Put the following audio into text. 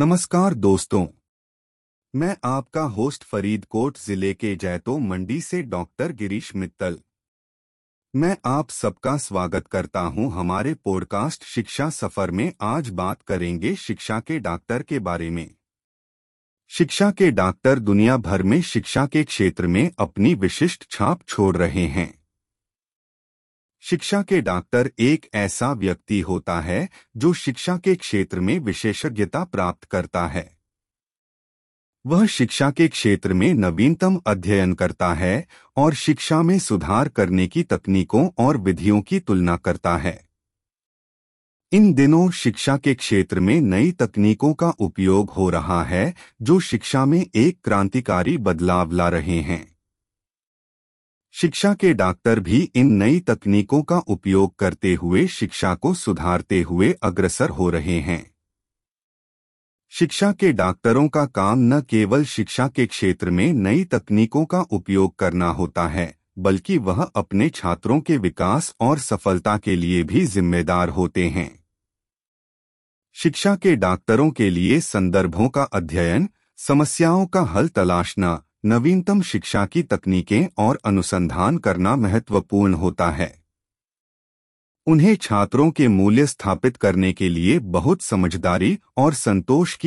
नमस्कार दोस्तों। मैं आपका होस्ट फरीदकोट ज़िले के जैतो मंडी से डॉक्टर गिरीश मित्तल। मैं आप सबका स्वागत करता हूँ हमारे पॉडकास्ट शिक्षा सफ़र में। आज बात करेंगे शिक्षा के डॉक्टर के बारे में। शिक्षा के डॉक्टर दुनिया भर में शिक्षा के क्षेत्र में अपनी विशिष्ट छाप छोड़ रहे हैं। शिक्षा के डॉक्टर एक ऐसा व्यक्ति होता है जो शिक्षा के क्षेत्र में विशेषज्ञता प्राप्त करता है। वह शिक्षा के क्षेत्र में नवीनतम अध्ययन करता है और शिक्षा में सुधार करने की तकनीकों और विधियों की तुलना करता है। इन दिनों शिक्षा के क्षेत्र में नई तकनीकों का उपयोग हो रहा है जो शिक्षा में एक क्रांतिकारी बदलाव ला रहे हैं। शिक्षा के डॉक्टर भी इन नई तकनीकों का उपयोग करते हुए शिक्षा को सुधारते हुए अग्रसर हो रहे हैं। शिक्षा के डॉक्टरों का काम न केवल शिक्षा के क्षेत्र में नई तकनीकों का उपयोग करना होता है, बल्कि वह अपने छात्रों के विकास और सफलता के लिए भी जिम्मेदार होते हैं। शिक्षा के डॉक्टरों के लिए संदर्भों का अध्ययन, समस्याओं का हल तलाशना नवीनतम शिक्षा की तकनीकें और अनुसंधान करना महत्वपूर्ण होता है। उन्हें छात्रों के मूल्य स्थापित करने के लिए बहुत समझदारी और संतोष की